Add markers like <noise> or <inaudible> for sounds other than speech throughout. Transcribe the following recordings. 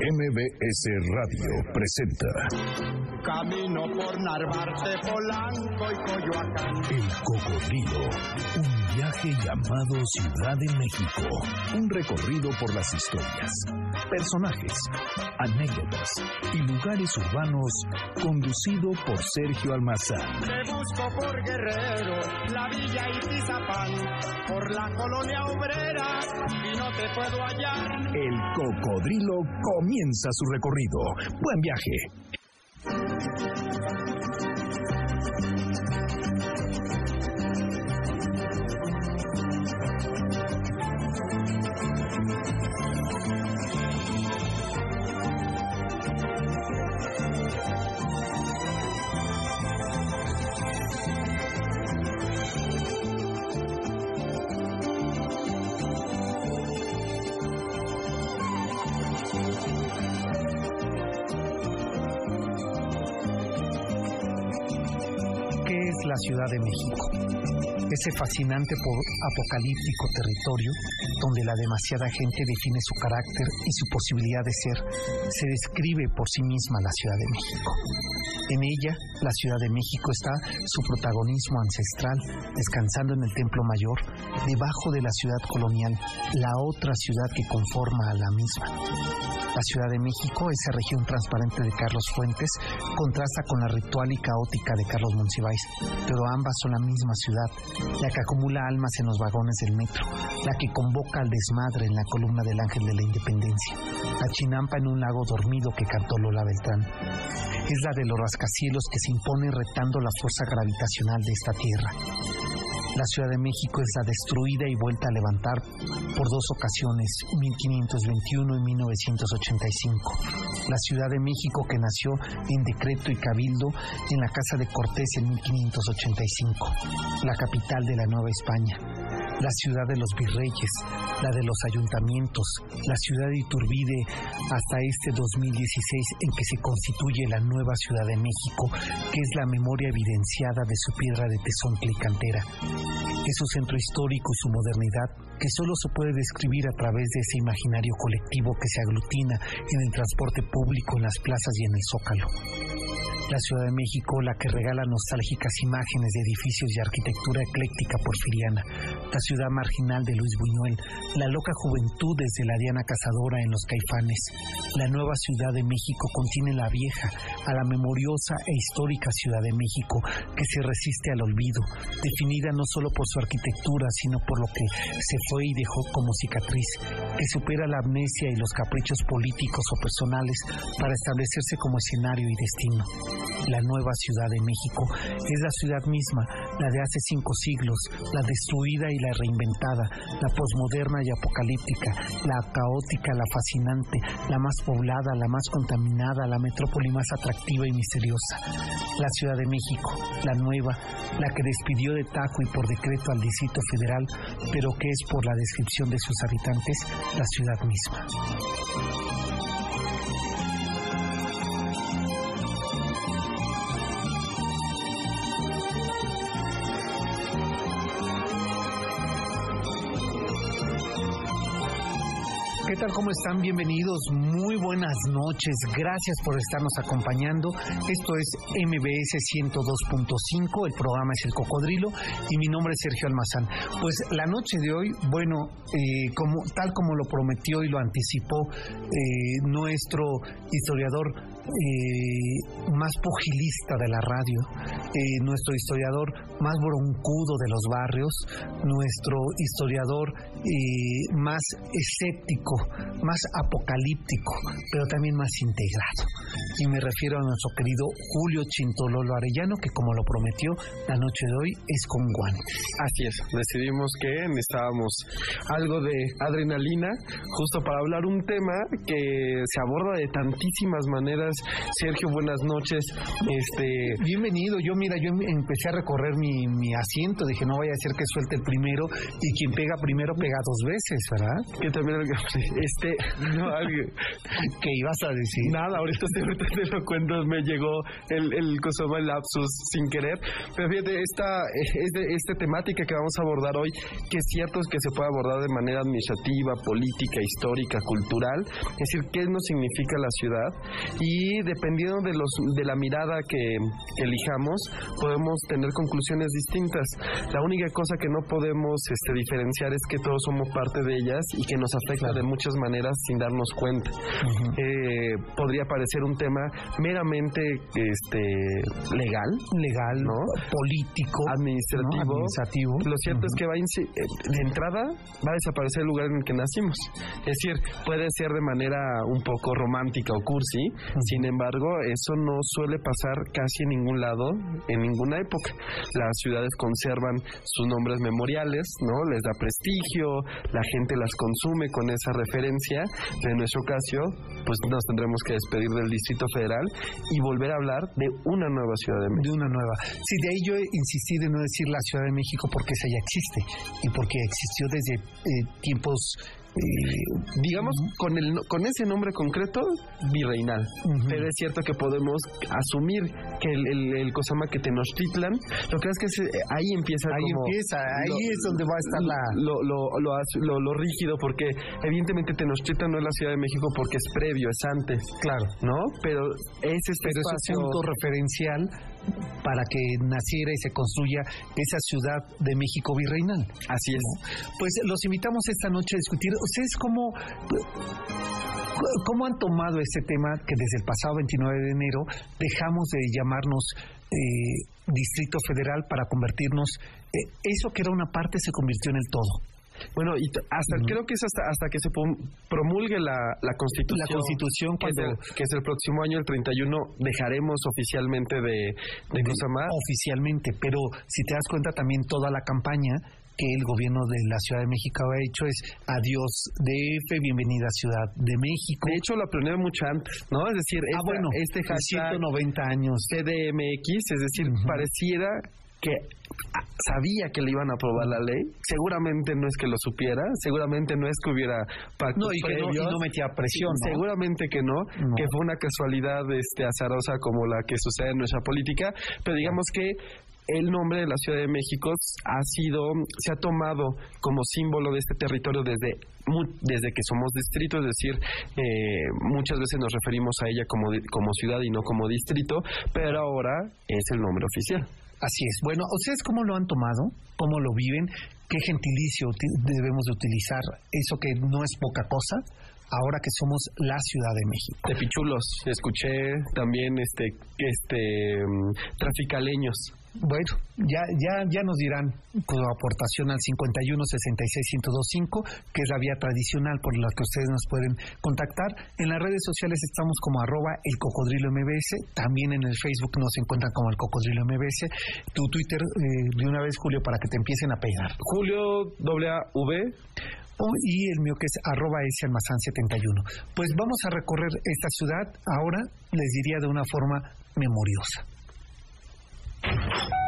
MBS Radio presenta Camino por Narvarte, Polanco y Coyoacán. El Cocodrilo, un viaje llamado Ciudad de México, un recorrido por las historias, personajes, anécdotas y lugares urbanos conducido por Sergio Almazán. Te busco por Guerrero, la Villa y Tizapán, por la colonia obrera y no te puedo hallar. El Cocodrilo comienza su recorrido. Buen viaje. Thank you. La Ciudad de México? Ese fascinante po- apocalíptico territorio donde la demasiada gente define su carácter y su posibilidad de ser, se describe por sí misma la Ciudad de México. En ella, la Ciudad de México está su protagonismo ancestral, descansando en el Templo Mayor, debajo de la ciudad colonial, la otra ciudad que conforma a la misma. La Ciudad de México, esa región transparente de Carlos Fuentes, contrasta con la ritual y caótica de Carlos Monsiváis, pero ambas son la misma ciudad, la que acumula almas en los vagones del metro, la que convoca al desmadre en la columna del Ángel de la Independencia, la chinampa en un lago dormido que cantó Lola Beltrán. Es la de los rascacielos que se impone retando la fuerza gravitacional de esta tierra. La Ciudad de México es la destruida y vuelta a levantar por dos ocasiones, 1521 y 1985. La Ciudad de México que nació en decreto y cabildo en la Casa de Cortés en 1585, la capital de la Nueva España. La ciudad de los virreyes, la de los ayuntamientos, la ciudad de Iturbide hasta este 2016 en que se constituye la nueva Ciudad de México, que es la memoria evidenciada de su piedra de y cantera. Es su centro histórico y su modernidad que solo se puede describir a través de ese imaginario colectivo que se aglutina en el transporte público, en las plazas y en el zócalo. La Ciudad de México, la que regala nostálgicas imágenes de edificios y arquitectura ecléctica porfiriana, la ciudad marginal de Luis Buñuel, la loca juventud desde la Diana Cazadora en los Caifanes. La nueva Ciudad de México contiene la vieja, a la memoriosa e histórica Ciudad de México, que se resiste al olvido, definida no solo por su arquitectura, sino por lo que se fue y dejó como cicatriz, que supera la amnesia y los caprichos políticos o personales para establecerse como escenario y destino. La nueva Ciudad de México es la ciudad misma, la de hace cinco siglos, la destruida y la reinventada, la posmoderna y apocalíptica, la caótica, la fascinante, la más poblada, la más contaminada, la metrópoli más atractiva y misteriosa. La Ciudad de México, la nueva, la que despidió de taco y por decreto al Distrito Federal, pero que es por la descripción de sus habitantes la ciudad misma. Tal? ¿Cómo están? Bienvenidos. Muy buenas noches. Gracias por estarnos acompañando. Esto es MBS 102.5. El programa es El Cocodrilo y mi nombre es Sergio Almazán. Pues la noche de hoy, bueno, eh, como, tal como lo prometió y lo anticipó eh, nuestro historiador eh, más pugilista de la radio, eh, nuestro historiador más broncudo de los barrios, nuestro historiador eh, más escéptico, más apocalíptico, pero también más integrado. Y me refiero a nuestro querido Julio Chintololo Arellano, que como lo prometió, la noche de hoy es con guantes. Así es, decidimos que necesitábamos algo de adrenalina justo para hablar un tema que se aborda de tantísimas maneras estás? Sergio, buenas noches. Este, bienvenido. Yo mira, yo empecé a recorrer mi, mi asiento, dije, no vaya a ser que suelte el primero y quien pega primero pega dos veces, ¿verdad? Que también <laughs> este no, algo, ¿Qué ibas a decir? Nada, ahorita te, ahorita te lo cuento, me llegó el, el el lapsus sin querer. Pero fíjate, esta, es de, esta temática que vamos a abordar hoy, que es cierto que se puede abordar de manera administrativa, política, histórica, cultural, es decir, qué nos significa la ciudad y dependiendo de los de la mirada que, elijamos, podemos tener conclusiones distintas. La única cosa que no podemos este, diferenciar es que todos somos parte de ellas y que nos afecta de muchas maneras sin darnos cuenta. Eh, podría parecer un tema meramente este legal, legal, ¿no? político, administrativo. Lo cierto es que va de entrada va a desaparecer el lugar en el que nacimos. Es decir, puede ser de manera un poco romántica o cursi, sin embargo, eso no suele pasar casi en ningún lado, en ninguna época. Las ciudades conservan sus nombres memoriales, ¿no? Les da prestigio, la gente las consume con esa referencia. En nuestro caso, pues nos tendremos que despedir del Distrito Federal y volver a hablar de una nueva Ciudad de México. De una nueva. Sí, de ahí yo he insistido en no decir la Ciudad de México porque esa ya existe y porque existió desde eh, tiempos digamos, con, el, con ese nombre concreto, virreinal. Pero es cierto que podemos asumir que el, el, el Cosama que Tenochtitlan, lo que es que ahí empieza Ahí empieza, ahí es donde va a estar la... Lo, lo, lo, lo, rígido, porque evidentemente Tenochtitlan no es la Ciudad de México porque es previo, es antes. Claro. ¿No? Pero ese Pero es un punto referencial para que naciera y se construya esa ciudad de México virreinal. Así es. Pues los invitamos esta noche a discutir. ¿Ustedes cómo, cómo han tomado este tema que desde el pasado 29 de enero dejamos de llamarnos eh, Distrito Federal para convertirnos, eh, eso que era una parte se convirtió en el todo? Bueno, y hasta creo que es hasta, hasta que se promulgue la, la Constitución. La Constitución, que, es el, que es el próximo año, el 31, dejaremos oficialmente de, de, de Oficialmente, pero si te das cuenta también toda la campaña que el gobierno de la Ciudad de México ha hecho es adiós DF, bienvenida Ciudad de México. De hecho, la planeé mucho antes, ¿no? Es decir, ah, bueno, este hashtag 190 años CDMX, es decir, pareciera que sabía que le iban a aprobar la ley. Seguramente no es que lo supiera, seguramente no es que hubiera no, y que no, metía presión. Seguramente que no, que fue una casualidad este azarosa como la que sucede en nuestra política, pero digamos que el nombre de la Ciudad de México ha sido, se ha tomado como símbolo de este territorio desde, desde que somos distrito, es decir, eh, muchas veces nos referimos a ella como, como ciudad y no como distrito, pero ahora es el nombre oficial. Así es. Bueno, ¿ustedes cómo lo han tomado? ¿Cómo lo viven? ¿Qué gentilicio debemos de utilizar? Eso que no es poca cosa, ahora que somos la Ciudad de México. De Pichulos, escuché también este, este, mm, traficaleños. Bueno, ya, ya, ya nos dirán su aportación al 51 66 1025, que es la vía tradicional por la que ustedes nos pueden contactar. En las redes sociales estamos como arroba el cocodrilo MBS, también en el Facebook nos encuentran como el cocodrilo MBS. Tu Twitter, eh, de una vez, Julio, para que te empiecen a pegar. Julio W y el mío que es arroba 71. Pues vamos a recorrer esta ciudad ahora, les diría de una forma memoriosa. you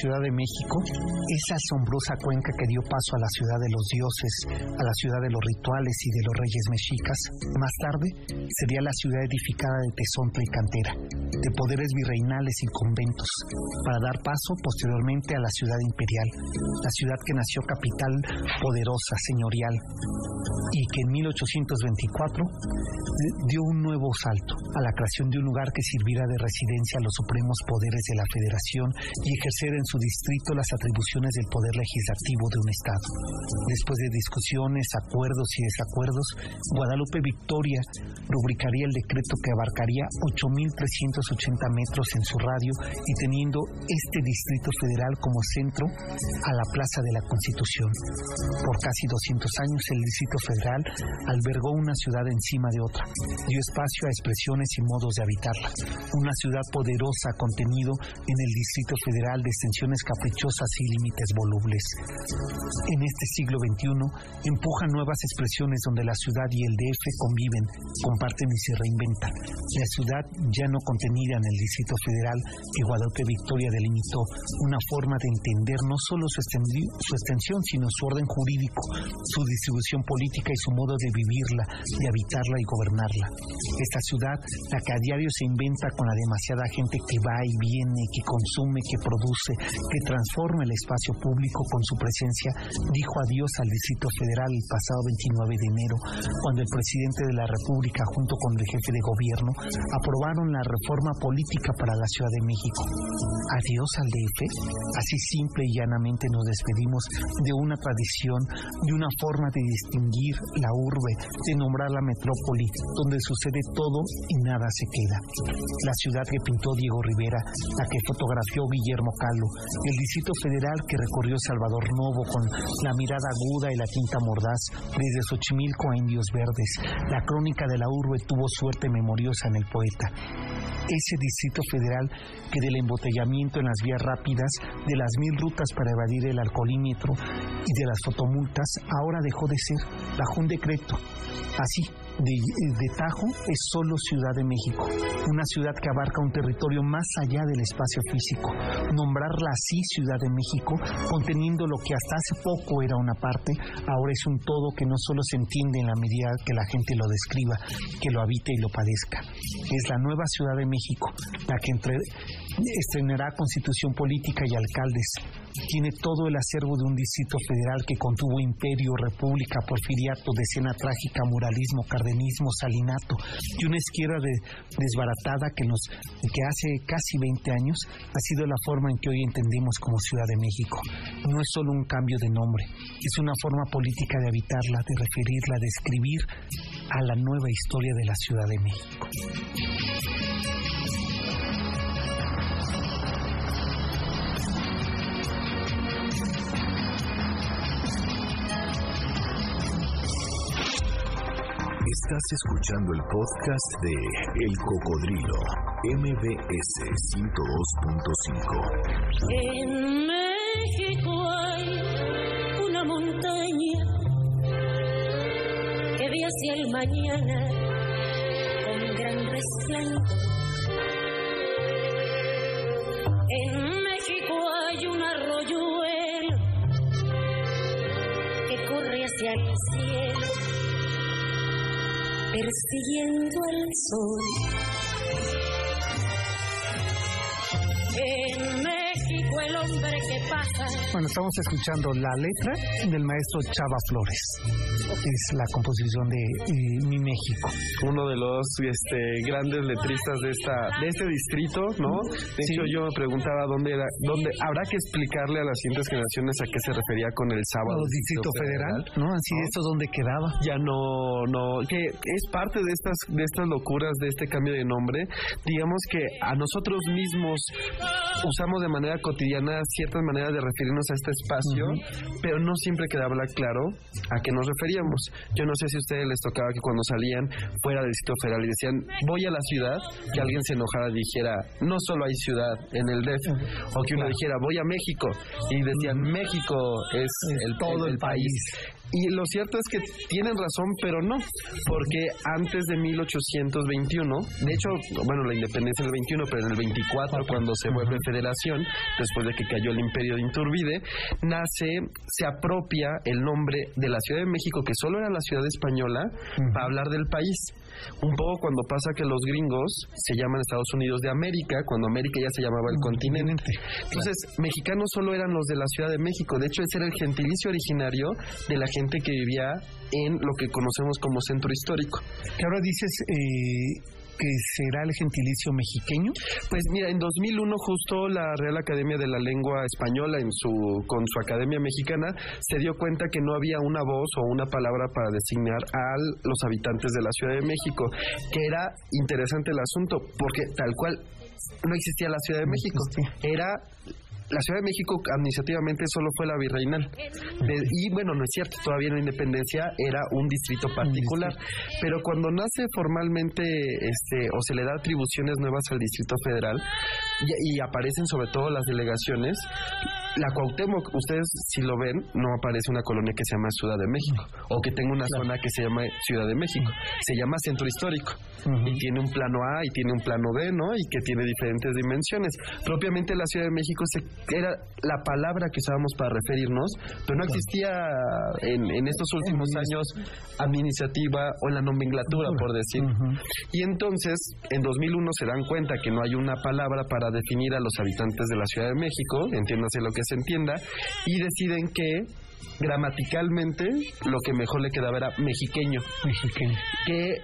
Ciudad de México, esa asombrosa cuenca que dio paso a la ciudad de los dioses, a la ciudad de los rituales y de los reyes mexicas, más tarde sería la ciudad edificada de Tezontla y Cantera, de poderes virreinales y conventos, para dar paso posteriormente a la ciudad imperial, la ciudad que nació capital poderosa, señorial, y que en 1824 dio un nuevo salto a la creación de un lugar que sirviera de residencia a los supremos poderes de la federación y ejercer en su distrito las atribuciones del poder legislativo de un Estado. Después de discusiones, acuerdos y desacuerdos, Guadalupe Victoria rubricaría el decreto que abarcaría 8.380 metros en su radio y teniendo este distrito federal como centro a la Plaza de la Constitución. Por casi 200 años el Distrito Federal albergó una ciudad encima de otra, dio espacio a expresiones y modos de habitarla. Una ciudad poderosa contenido en el Distrito Federal de extensiones caprichosas y límites volubles. En este siglo XXI empuja nuevas expresiones donde la ciudad y el DF conviven, comparten y se reinventan. La ciudad ya no contenida en el Distrito Federal que Guadalupe Victoria delimitó una forma de entender no solo su, su extensión, sino su orden jurídico, su distribución política y su modo de vivirla, de habitarla y gobernarla. Esta ciudad, la que a diario se inventa con la demasiada gente que va y viene, que consume, que produce, que transforma el espacio público con su presencia, dijo adiós al Distrito Federal el pasado 29 de enero, cuando el presidente de la República, junto con el jefe de gobierno, aprobaron la reforma política para la Ciudad de México. Adiós al DF, así simple y llanamente nos despedimos de una tradición, de una forma de distinguir la urbe, de nombrar la metrópoli, donde sucede todo y nada se queda. La ciudad que pintó Diego Rivera, la que fotografió Guillermo Calo, el Distrito Federal que recorrió Salvador Novo con la mirada aguda y la tinta mordaz, desde Xochimilco a Indios Verdes, la crónica de la urbe tuvo suerte memoriosa en el poeta ese Distrito Federal que del embotellamiento en las vías rápidas, de las mil rutas para evadir el alcoholímetro y de las fotomultas, ahora dejó de ser bajo un decreto. Así, de, Tajo es solo Ciudad de México, una ciudad que abarca un territorio más allá del espacio físico. Nombrarla así Ciudad de México, conteniendo lo que hasta hace poco era una parte, ahora es un todo que no solo se entiende en la medida que la gente lo describa, que lo habite y lo padezca. Es la nueva Ciudad de México, la que entre, estrenará constitución política y alcaldes. Tiene todo el acervo de un distrito federal que contuvo imperio, república, porfiriato, decena trágica, muralismo, cardenismo, salinato y una izquierda desbaratada que, nos, que hace casi 20 años ha sido la forma en que hoy entendemos como Ciudad de México. No es solo un cambio de nombre, es una forma política de habitarla, de referirla, de escribir a la nueva historia de la Ciudad de México. Estás escuchando el podcast de El Cocodrilo, MBS 102.5. En México hay una montaña que ve hacia el mañana con gran resplandor. En México hay un arroyuelo que corre hacia el cielo persiguiendo el sol. En México el hombre que pasa. Bueno, estamos escuchando la letra del maestro Chava Flores es la composición de eh, Mi México. Uno de los este, grandes letristas de esta de este distrito, ¿no? De hecho, yo me preguntaba dónde era, dónde habrá que explicarle a las siguientes generaciones a qué se refería con el sábado. Distrito, Federal, ¿no? Así ¿no? esto dónde quedaba. Ya no, no, que es parte de estas de estas locuras de este cambio de nombre. Digamos que a nosotros mismos usamos de manera cotidiana ciertas maneras de referirnos a este espacio, pero no siempre quedaba claro a qué nos Yo no sé si a ustedes les tocaba que cuando salían fuera del sitio federal y decían, voy a la ciudad, que alguien se enojara y dijera, no solo hay ciudad en el DF, o que uno dijera, voy a México, y decían, México es, el, todo el, país. Y lo cierto es que tienen razón, pero no, porque antes de 1821, de hecho, bueno, la independencia del 21, pero en el 24, cuando se vuelve federación, después de que cayó el imperio de Inturbide, nace, se apropia el nombre de la Ciudad de México, que solo era la ciudad española, para hablar del país. Un poco cuando pasa que los gringos se llaman Estados Unidos de América, cuando América ya se llamaba el continente. Entonces, mexicanos solo eran los de la Ciudad de México, de hecho ese era el gentilicio originario de la gente gente que vivía en lo que conocemos como centro histórico. Que ahora dices eh, que será el gentilicio mexiqueño? Pues mira, en 2001 justo la Real Academia de la Lengua Española en su con su Academia Mexicana se dio cuenta que no había una voz o una palabra para designar a los habitantes de la Ciudad de México, que era interesante el asunto porque tal cual no existía la Ciudad de México, era la Ciudad de México administrativamente solo fue la virreinal. y bueno, no es cierto, todavía en la independencia era un distrito particular. Pero cuando nace formalmente este, o se le da atribuciones nuevas al Distrito Federal y, y aparecen sobre todo las delegaciones, la Cuauhtémoc, ustedes si lo ven, no aparece una colonia que se llama Ciudad de México o que tenga una zona que se llama Ciudad de México. Se llama Centro Histórico y tiene un plano A y tiene un plano B, ¿no? Y que tiene diferentes dimensiones. Propiamente la Ciudad de México se, era la palabra que usábamos para referirnos, pero no existía en, en estos últimos años administrativa o en la nomenclatura, por decir. Y entonces, en 2001 se dan cuenta que no hay una palabra para definir a los habitantes de la Ciudad de México, entiéndase lo que se entienda, y deciden que gramaticalmente lo que mejor le quedaba era mexiqueño. Mexiqueño. Que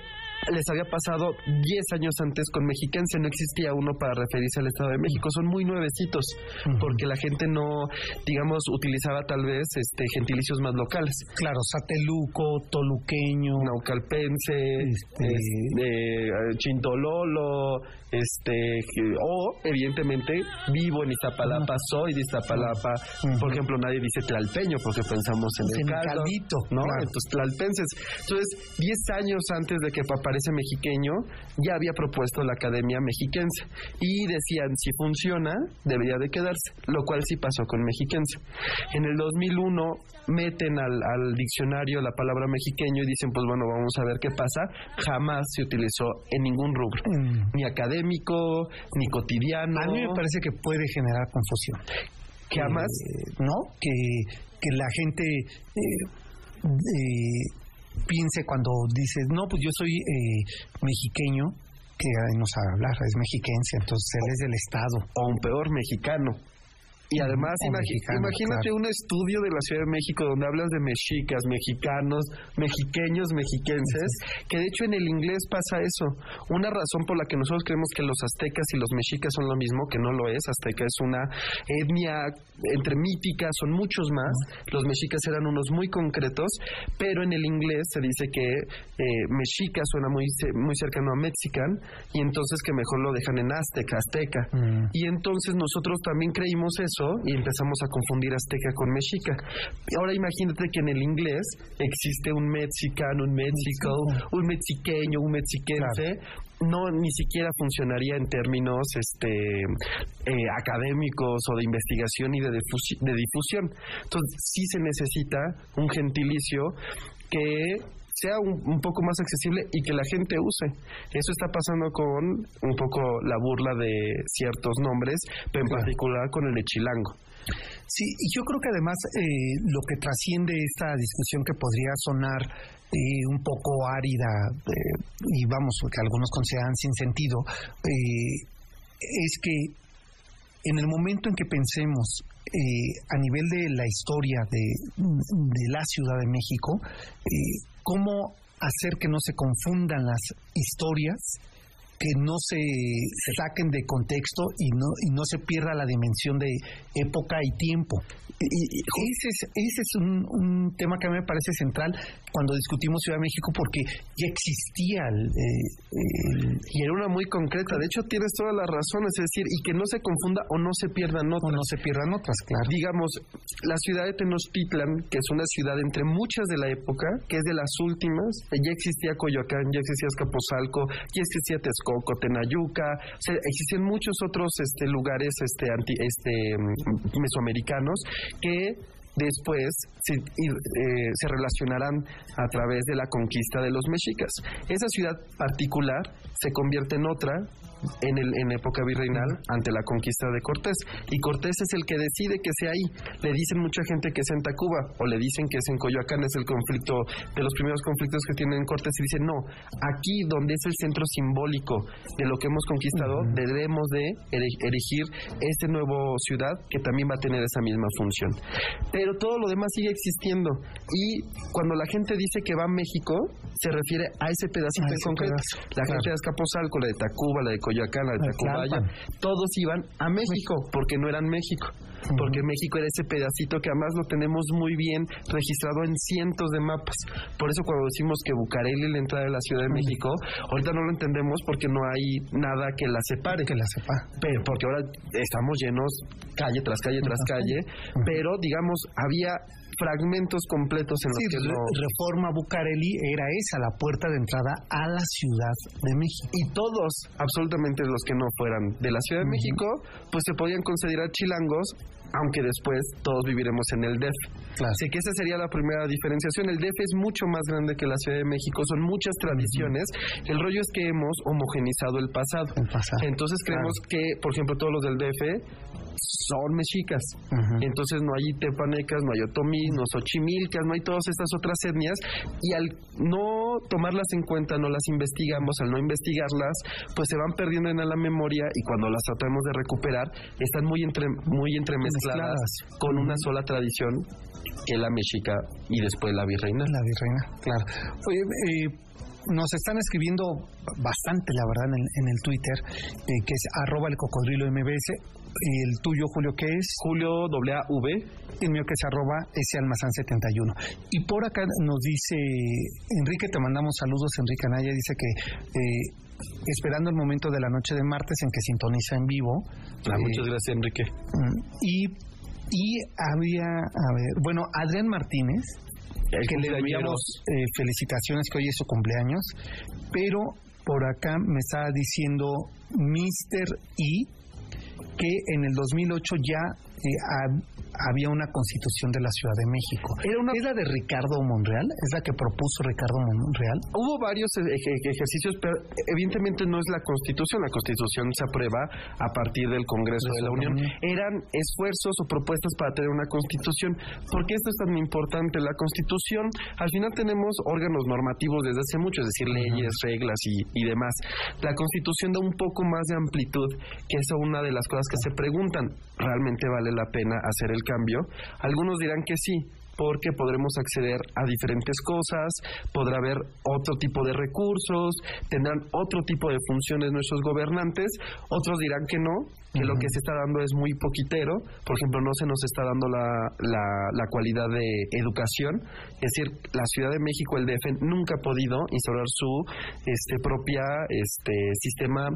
les había pasado 10 años antes con mexiquense, no existía uno para referirse al Estado de México, son muy nuevecitos, porque la gente no, digamos, utilizaba tal vez este gentilicios más locales. Claro, sateluco, toluqueño, naucalpense, este... este chintololo, este o evidentemente vivo en Iztapalapa, soy de Iztapalapa, por ejemplo, nadie dice tlalpeño porque pensamos en el, caldito, ¿no? Entonces, tlalpenses. Entonces, 10 años antes de que aparece mexiqueño, ya había propuesto la Academia Mexiquense y decían, si funciona, debería de quedarse, lo cual sí pasó con mexiquense. En el 2001 meten al, al diccionario la palabra mexiqueño y dicen, pues bueno, vamos a ver qué pasa. Jamás se utilizó en ningún rubro, ni académico, ni cotidiano. A mí me parece que puede generar confusión. Que además, ¿no? Que, que la gente... Eh, eh, piense cuando dices, no, pues yo soy eh, mexiqueño, que no sabe hablar, es mexiquense, entonces él es del Estado. O un peor mexicano. Y además, imagínate un estudio de la Ciudad de México donde hablas de mexicas, mexicanos, mexiqueños, mexiquenses, que de hecho en el inglés pasa eso. Una razón por la que nosotros creemos que los aztecas y los mexicas son lo mismo, que no lo es. Azteca es una etnia entre mítica, son muchos más. Los mexicas eran unos muy concretos, pero en el inglés se dice que eh, mexica suena muy, muy cercano a mexican y entonces que mejor lo dejan en azteca, azteca. Mm. Y entonces nosotros también creímos eso y empezamos a confundir azteca con mexica. Ahora imagínate que en el inglés existe un mexicano, un mexico, un mexiqueño, un mexiquense. No, ni siquiera funcionaría en términos este, eh, académicos o de investigación y de, de difusión. Entonces, sí se necesita un gentilicio que sea un, un, poco más accesible y que la gente use. Eso está pasando con un poco la burla de ciertos nombres, pero en particular con el de Chilango. Sí, y yo creo que además eh, lo que trasciende esta discusión que podría sonar eh, un poco árida eh, y vamos, que algunos consideran sin sentido, es que en el momento en que pensemos a nivel de la historia de, de la Ciudad de México, cómo hacer que no se confundan las historias, que no se saquen de contexto y no, y no se pierda la dimensión de época y tiempo. Y, ese es, ese es un, un, tema que a mí me parece central cuando discutimos Ciudad de México porque ya existía el, eh, y era una muy concreta. De hecho, tienes todas las razones, es decir, y que no se confunda o no se pierdan otras. O no se pierdan otras, claro. Digamos, la ciudad de Tenochtitlan, que es una ciudad entre muchas de la época, que es de las últimas, ya existía Coyoacán, ya existía Escaposalco, ya existía Texcoco, Tenayuca, o sea, existen muchos otros este, lugares este, anti, este, mesoamericanos que después se, eh, se, relacionarán a través de la conquista de los mexicas. Esa ciudad particular se convierte en otra en, el, en época virreinal ante la conquista de Cortés. Y Cortés es el que decide que sea ahí. Le dicen mucha gente que es en Tacuba o le dicen que es en Coyoacán, es el conflicto de los primeros conflictos que tienen Cortés y dicen no, aquí donde es el centro simbólico de lo que hemos conquistado, debemos de erigir este nuevo ciudad que también va a tener esa misma función. Pero todo lo demás sigue existiendo. Y cuando la gente dice que va a México, se refiere a ese pedacito en concreto. la gente de Azcapotzalco, la de Tacuba, la de Coyoacán, la de Tacubaya, todos iban a México, porque no eran México porque México era ese pedacito que además lo tenemos muy bien registrado en cientos de mapas. Por eso cuando decimos que Bucareli es la entrada de la Ciudad de México, ahorita no lo entendemos porque no hay nada que la separe. Que la sepa. Pero porque ahora estamos llenos calle tras calle tras calle, pero digamos, había fragmentos completos en los que Reforma Bucareli era esa, la puerta de entrada a la Ciudad de México. Y todos, absolutamente los que no fueran de la Ciudad de México, pues se podían considerar chilangos, aunque después todos viviremos en el DEF. Así que esa sería la primera diferenciación. El DEF es mucho más grande que la Ciudad de México, son muchas tradiciones. El rollo es que hemos homogenizado el pasado. Entonces creemos que, por ejemplo, todos los del DF son mexicas. Entonces no hay tepanecas, no hay otomís, no xochimilcas, no hay todas estas otras etnias. Y al no tomarlas en cuenta, no las investigamos, al no investigarlas, pues se van perdiendo en la memoria y cuando las tratamos de recuperar, están muy, entre, muy entremezcladas con una sola tradición que la mexica y después la virreina. La virreina, claro. Oye, eh, nos están escribiendo bastante, la verdad, en el, Twitter, eh, que es arroba el cocodrilo MBS. ¿Y el tuyo, Julio, qué es? Julio W. El mío que es arroba almazán 71. Y por acá nos dice, Enrique, te mandamos saludos, Enrique Anaya, dice que... Eh, esperando el momento de la noche de martes en que sintoniza en vivo. Ah, muchas eh, gracias, Enrique. Mm, y, y había, a ver, bueno, Adrián Martínez, que le enviamos eh, felicitaciones que hoy es su cumpleaños, pero por acá me está diciendo Mr. I que en el 2008 ya eh, había una constitución de la Ciudad de México. Era una... ¿Es la de Ricardo Monreal? ¿Es la que propuso Ricardo Monreal? Hubo varios ejercicios, pero evidentemente no es la constitución. La constitución se aprueba a partir del Congreso de la Unión. Eran esfuerzos o propuestas para tener una constitución. ¿Por qué esto es tan importante? La constitución, al final tenemos órganos normativos desde hace mucho, es decir, leyes, reglas y, y demás. La constitución da un poco más de amplitud, que es una de las cosas que se preguntan. ¿Realmente vale la pena hacer el cambio? Algunos dirán que sí, porque podremos acceder a diferentes cosas, podrá haber otro tipo de recursos, tendrán otro tipo de funciones nuestros gobernantes, otros dirán que no, que lo que se está dando es muy poquitero, por ejemplo, no se nos está dando la, la, cualidad de educación, es decir, la Ciudad de México, el DF, nunca ha podido instaurar su este, propia este, sistema,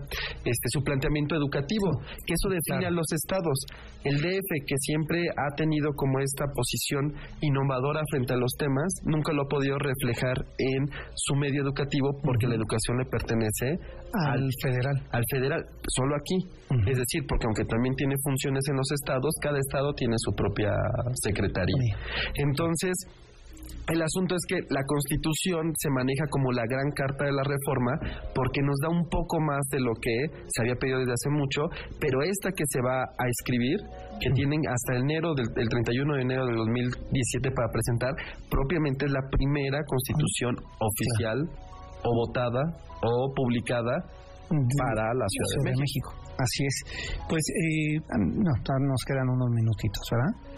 este, su planteamiento educativo, que eso define a los estados. El DF, que siempre ha tenido como esta posición innovadora frente a los temas, nunca lo ha podido reflejar en su medio educativo porque la educación le pertenece al, federal. Al federal, solo aquí. Es decir, porque aunque también tiene funciones en los estados, cada estado tiene su propia secretaría. Entonces, el asunto es que la Constitución se maneja como la gran carta de la reforma porque nos da un poco más de lo que se había pedido desde hace mucho, pero esta que se va a escribir, que tienen hasta enero del, 31 de enero del 2017 para presentar, propiamente es la primera Constitución oficial o votada o publicada para la Ciudad, de, México. Así es. Pues eh, no, nos quedan unos minutitos, ¿verdad?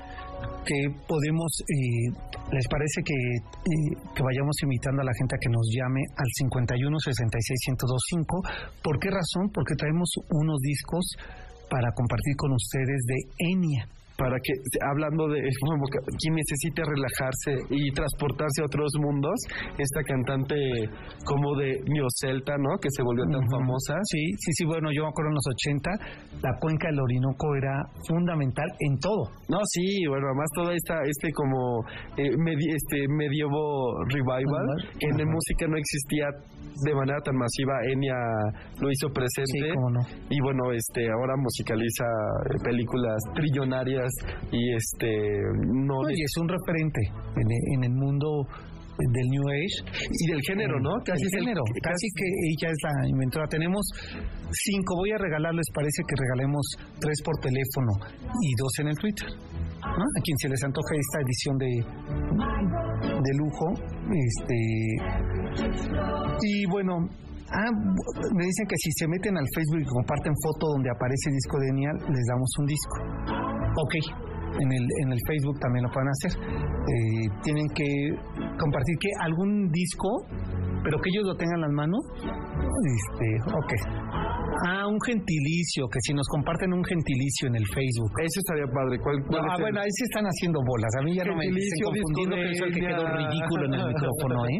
que podemos, eh, ¿les parece que, eh, que vayamos invitando a la gente a que nos llame al 51 66 1025? ¿Por qué razón? Porque traemos unos discos para compartir con ustedes de Enia para que, hablando de <laughs> quien necesite relajarse y transportarse a otros mundos, esta cantante como de Neo Celta, ¿no? Que se volvió tan famosa. Sí, sí, sí, bueno, yo me acuerdo en los 80, la cuenca del Orinoco era fundamental en todo. No, sí, bueno, además toda esta, este como eh, este medievo revival, que en la música no existía de manera tan masiva, Enya lo hizo presente. Sí, cómo no. Y bueno, este, ahora musicaliza películas trillonarias y este no, y es un referente en, el mundo del New Age y del género, ¿no? Casi género, casi que ella es la inventora. Tenemos cinco, voy a regalarles, parece que regalemos tres por teléfono y dos en el Twitter. A quien se les antoje esta edición de, de lujo, este y bueno, Ah, me dicen que si se meten al Facebook y comparten foto donde aparece el disco de Nial, les damos un disco. Ok, en el, en el Facebook también lo pueden hacer. Eh, tienen que compartir que algún disco, pero que ellos lo tengan en las manos. Este, ok. Ah, un gentilicio, que si nos comparten un gentilicio en el Facebook. Ese estaría padre. ¿Cuál, cuál No, es ah, el- bueno, ahí sí están haciendo bolas. A mí ya no me Gentilicio, confundiendo, pero soy el que quedó ridículo en el micrófono, ¿eh?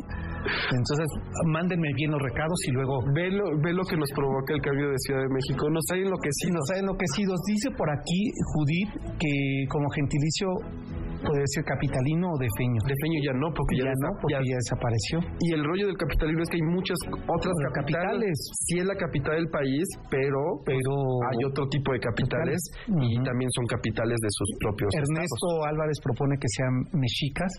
Entonces, mándenme bien los recados y luego Ve lo, ve lo que nos provoca el cambio de Ciudad de México. Nos Sí, enloquecidos. nos ha enloquecidos. Dice por aquí Judith que como gentilicio puede ser capitalino o de feño. De Feño ya no, porque ya, ya está- no, porque ya- ya desapareció. Y el rollo del capitalismo es que hay muchas otras Otras capitales. Sí es la capital del país, pero Pero hay otro tipo de capitales y también son capitales de sus propios Ernesto Álvarez propone que sean mexicas.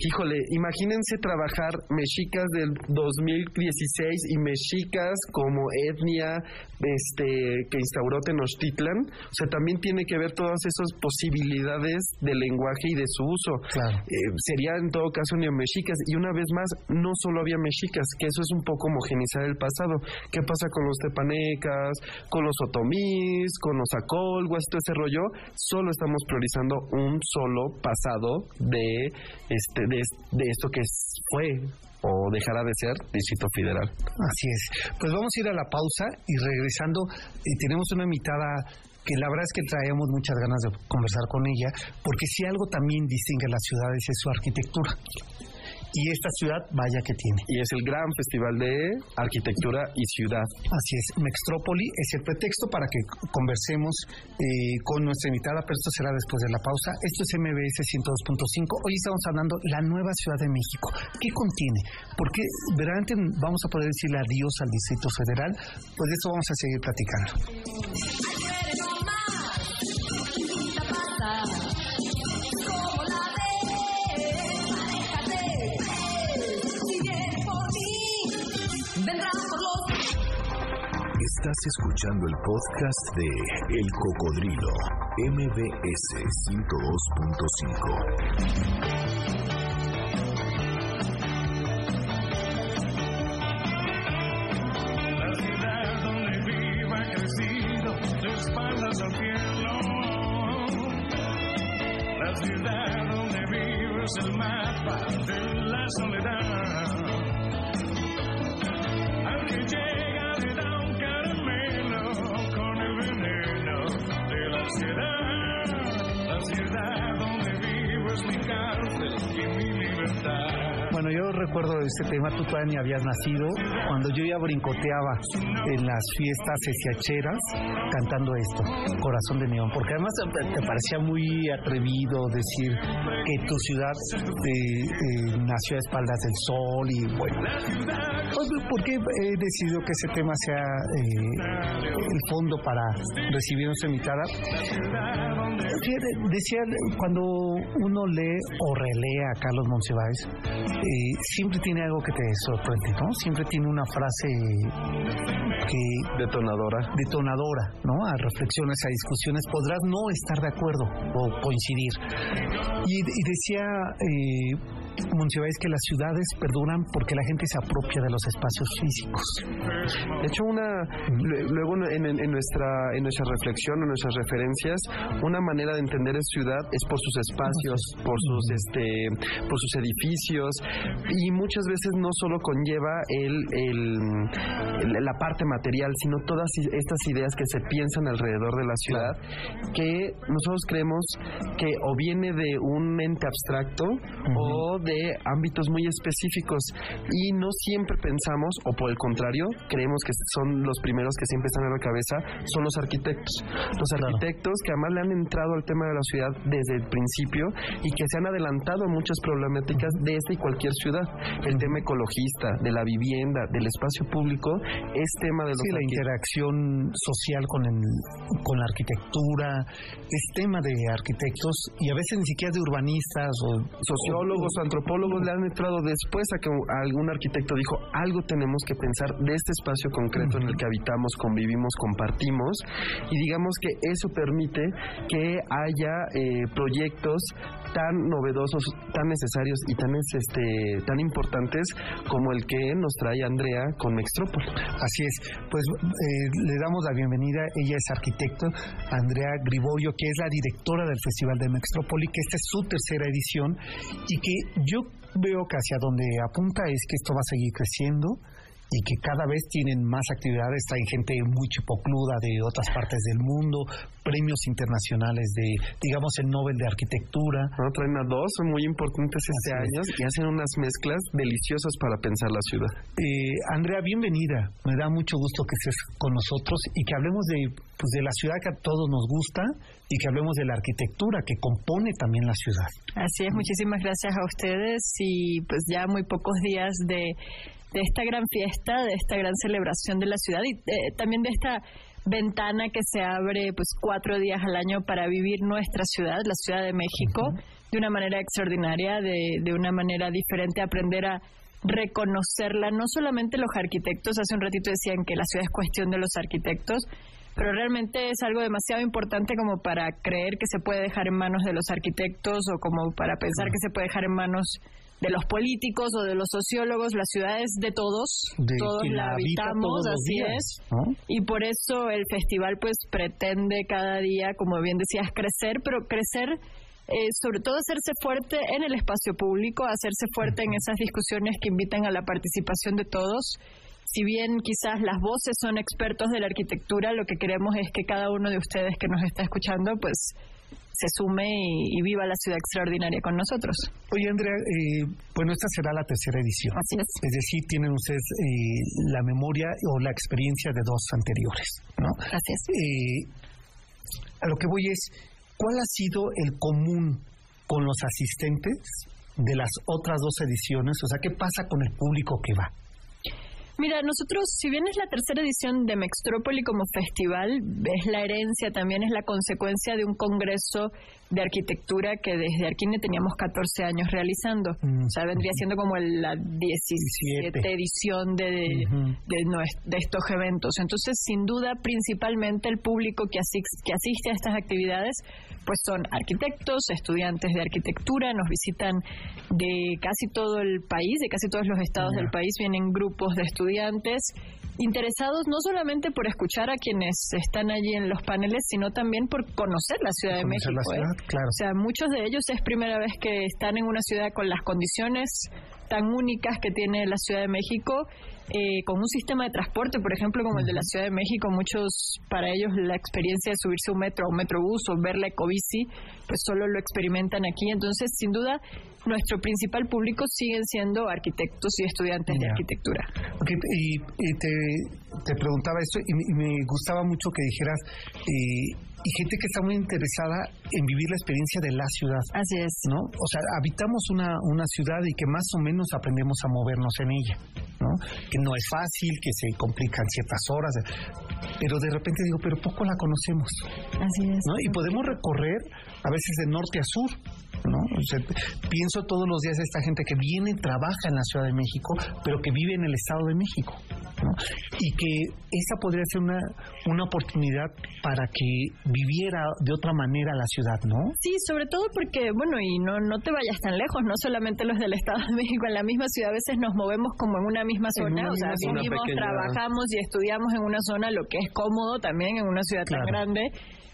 Híjole, imagínense trabajar mexicas del 2016 y mexicas como etnia este que instauró Tenochtitlan. O sea, también tiene que ver todas esas posibilidades de lenguaje y de su uso. Claro. Eh, sería en todo caso neomexicas. Y una vez más, no solo había mexicas, que eso es un poco homogenizar el pasado. ¿Qué pasa con los tepanecas, con los otomís, con los acolguas, todo ese rollo? Solo estamos priorizando un solo pasado de este de, esto que fue o dejará de ser Distrito Federal. Así es. Pues vamos a ir a la pausa y regresando, eh, tenemos una invitada que la verdad es que traíamos muchas ganas de conversar con ella, porque si algo también distingue a las ciudades es su arquitectura. Y esta ciudad, vaya que tiene. Y es el gran festival de arquitectura y ciudad. Así es, Mextrópoli es el pretexto para que conversemos eh, con nuestra invitada, pero esto será después de la pausa. Esto es MBS 102.5. Hoy estamos hablando la nueva Ciudad de México. ¿Qué contiene? Porque verdaderamente vamos a poder decirle adiós al Distrito Federal. Pues de eso vamos a seguir platicando. Estás escuchando el podcast de El Cocodrilo, MBS 102.5. La ciudad donde vivo ha crecido de espaldas al cielo. La ciudad Yo recuerdo este tema, tú todavía ni habías nacido, cuando yo ya brincoteaba en las fiestas esiacheras cantando esto, Corazón de Neón, porque además te, parecía muy atrevido decir que tu ciudad eh, eh, nació a espaldas del sol y bueno. Pues, ¿Por qué he decidido que ese tema sea eh, el fondo para recibir nuestra invitada? Decía, cuando uno lee o relee a Carlos Monsiváis, eh, siempre tiene algo que te sorprende, ¿no? Siempre tiene una frase que Detonadora. detonadora, ¿no? A reflexiones, a discusiones, podrás no estar de acuerdo o coincidir. Y, y decía eh, Monsiváis que las ciudades perduran porque la gente se apropia de los espacios físicos. De hecho, una lue- luego en, nuestra en nuestra reflexión, en nuestras referencias, una manera de entender es ciudad es por sus espacios, por sus este, por sus edificios y muchas veces no solo conlleva el, el- la parte material, sino todas estas ideas que se piensan alrededor de la ciudad, que nosotros creemos que o viene de un ente abstracto o de ámbitos muy específicos y no siempre pensamos, o por el contrario, creemos que son los primeros que siempre están en la cabeza, son los arquitectos. Los arquitectos que además le han entrado al tema de la ciudad desde el principio y que se han adelantado a muchas problemáticas de esta y cualquier ciudad. El tema ecologista, de la vivienda, del espacio público, es tema de los Sí, la interacción social con, el- con la arquitectura es tema de arquitectos y a veces ni siquiera de urbanistas o sociólogos o antropólogos le han entrado después a que algún arquitecto dijo algo tenemos que pensar de este espacio concreto en el que habitamos, convivimos, compartimos y digamos que eso permite que haya eh, proyectos tan novedosos, tan necesarios y tan, este, tan importantes como el que nos trae Andrea con Mextrópoli. Así es, pues eh, le damos la bienvenida, ella es arquitecto, Andrea Griborio, que es la directora del Festival de Mextrópoli, que esta es su tercera edición y que yo veo que hacia donde apunta es que esto va a seguir creciendo, y que cada vez tienen más actividades. Hay gente muy chipocluda de otras partes del mundo, premios internacionales de, digamos, el Nobel de Arquitectura. No, traen a dos, son muy importantes este año y hacen unas mezclas deliciosas para pensar la ciudad. Eh, Andrea, bienvenida. Me da mucho gusto que estés con nosotros y que hablemos de, pues, de la ciudad que a todos nos gusta y que hablemos de la arquitectura que compone también la ciudad. Así es, muchísimas gracias a ustedes y pues ya muy pocos días de de esta gran fiesta, de esta gran celebración de la ciudad y eh, también de esta ventana que se abre pues cuatro días al año para vivir nuestra ciudad, la Ciudad de México, de una manera extraordinaria, de, de una manera diferente, aprender a reconocerla. No solamente los arquitectos, hace un ratito decían que la ciudad es cuestión de los arquitectos, pero realmente es algo demasiado importante como para creer que se puede dejar en manos de los arquitectos o como para pensar que se puede dejar en manos de los políticos o de los sociólogos, la ciudad es de todos, todos la habitamos, así es. Y por eso el festival pues pretende cada día, como bien decías, crecer, pero crecer eh, sobre todo hacerse fuerte en el espacio público, hacerse fuerte en esas discusiones que invitan a la participación de todos. Si bien quizás las voces son expertos de la arquitectura, lo que queremos es que cada uno de ustedes que nos está escuchando, pues se sume y, viva la ciudad extraordinaria con nosotros. Oye, Andrea, eh, bueno, esta será la tercera edición. Así es. Es decir, tienen ustedes eh, la memoria o la experiencia de dos anteriores, ¿no? Gracias. Eh, a lo que voy es, ¿cuál ha sido el común con los asistentes de las otras dos ediciones? O sea, ¿qué pasa con el público que va? Mira, nosotros, si bien es la tercera edición de Mextrópoli como festival, es la herencia, también es la consecuencia de un congreso de arquitectura que desde Arquine teníamos 14 años realizando. Mm. O sea, vendría siendo como la 17 edición de, de, de, estos eventos. Entonces, sin duda, principalmente el público que, que asiste a estas actividades, pues son arquitectos, estudiantes de arquitectura, nos visitan de casi todo el país, de casi todos los estados del país, vienen grupos de estudiantes interesados no solamente por escuchar a quienes están allí en los paneles, sino también por conocer la Ciudad de México. ¿eh? Claro. O sea, muchos de ellos es primera vez que están en una ciudad con las condiciones tan únicas que tiene la Ciudad de México, eh, con un sistema de transporte, por ejemplo, como el de la Ciudad de México, muchos, para ellos la experiencia de subirse a un metro o un metrobús o ver la ecobici, pues solo lo experimentan aquí. Entonces, sin duda, nuestro principal público siguen siendo arquitectos y estudiantes de arquitectura. y, te, te, preguntaba esto y, me gustaba mucho que dijeras... Eh, y gente que está muy interesada en vivir la experiencia de la ciudad. Así es. ¿No? O sea, habitamos una, una ciudad y que más o menos aprendemos a movernos en ella, ¿no? Que no es fácil, que se complican ciertas horas, pero de repente digo, pero poco la conocemos. Así es. ¿no? Y podemos recorrer a veces de norte a sur, ¿no? pienso todos los días de esta gente que viene, trabaja en la Ciudad de México, pero que vive en el Estado de México, ¿no? Y que esa podría ser una, una oportunidad para que viviera de otra manera la ciudad, ¿no? Sí, sobre todo porque, bueno, y no, no te vayas tan lejos, no solamente los del Estado de México, en la misma ciudad a veces nos movemos como en una misma zona, o sea, vivimos, trabajamos y estudiamos en una zona, lo que es cómodo también en una ciudad tan grande,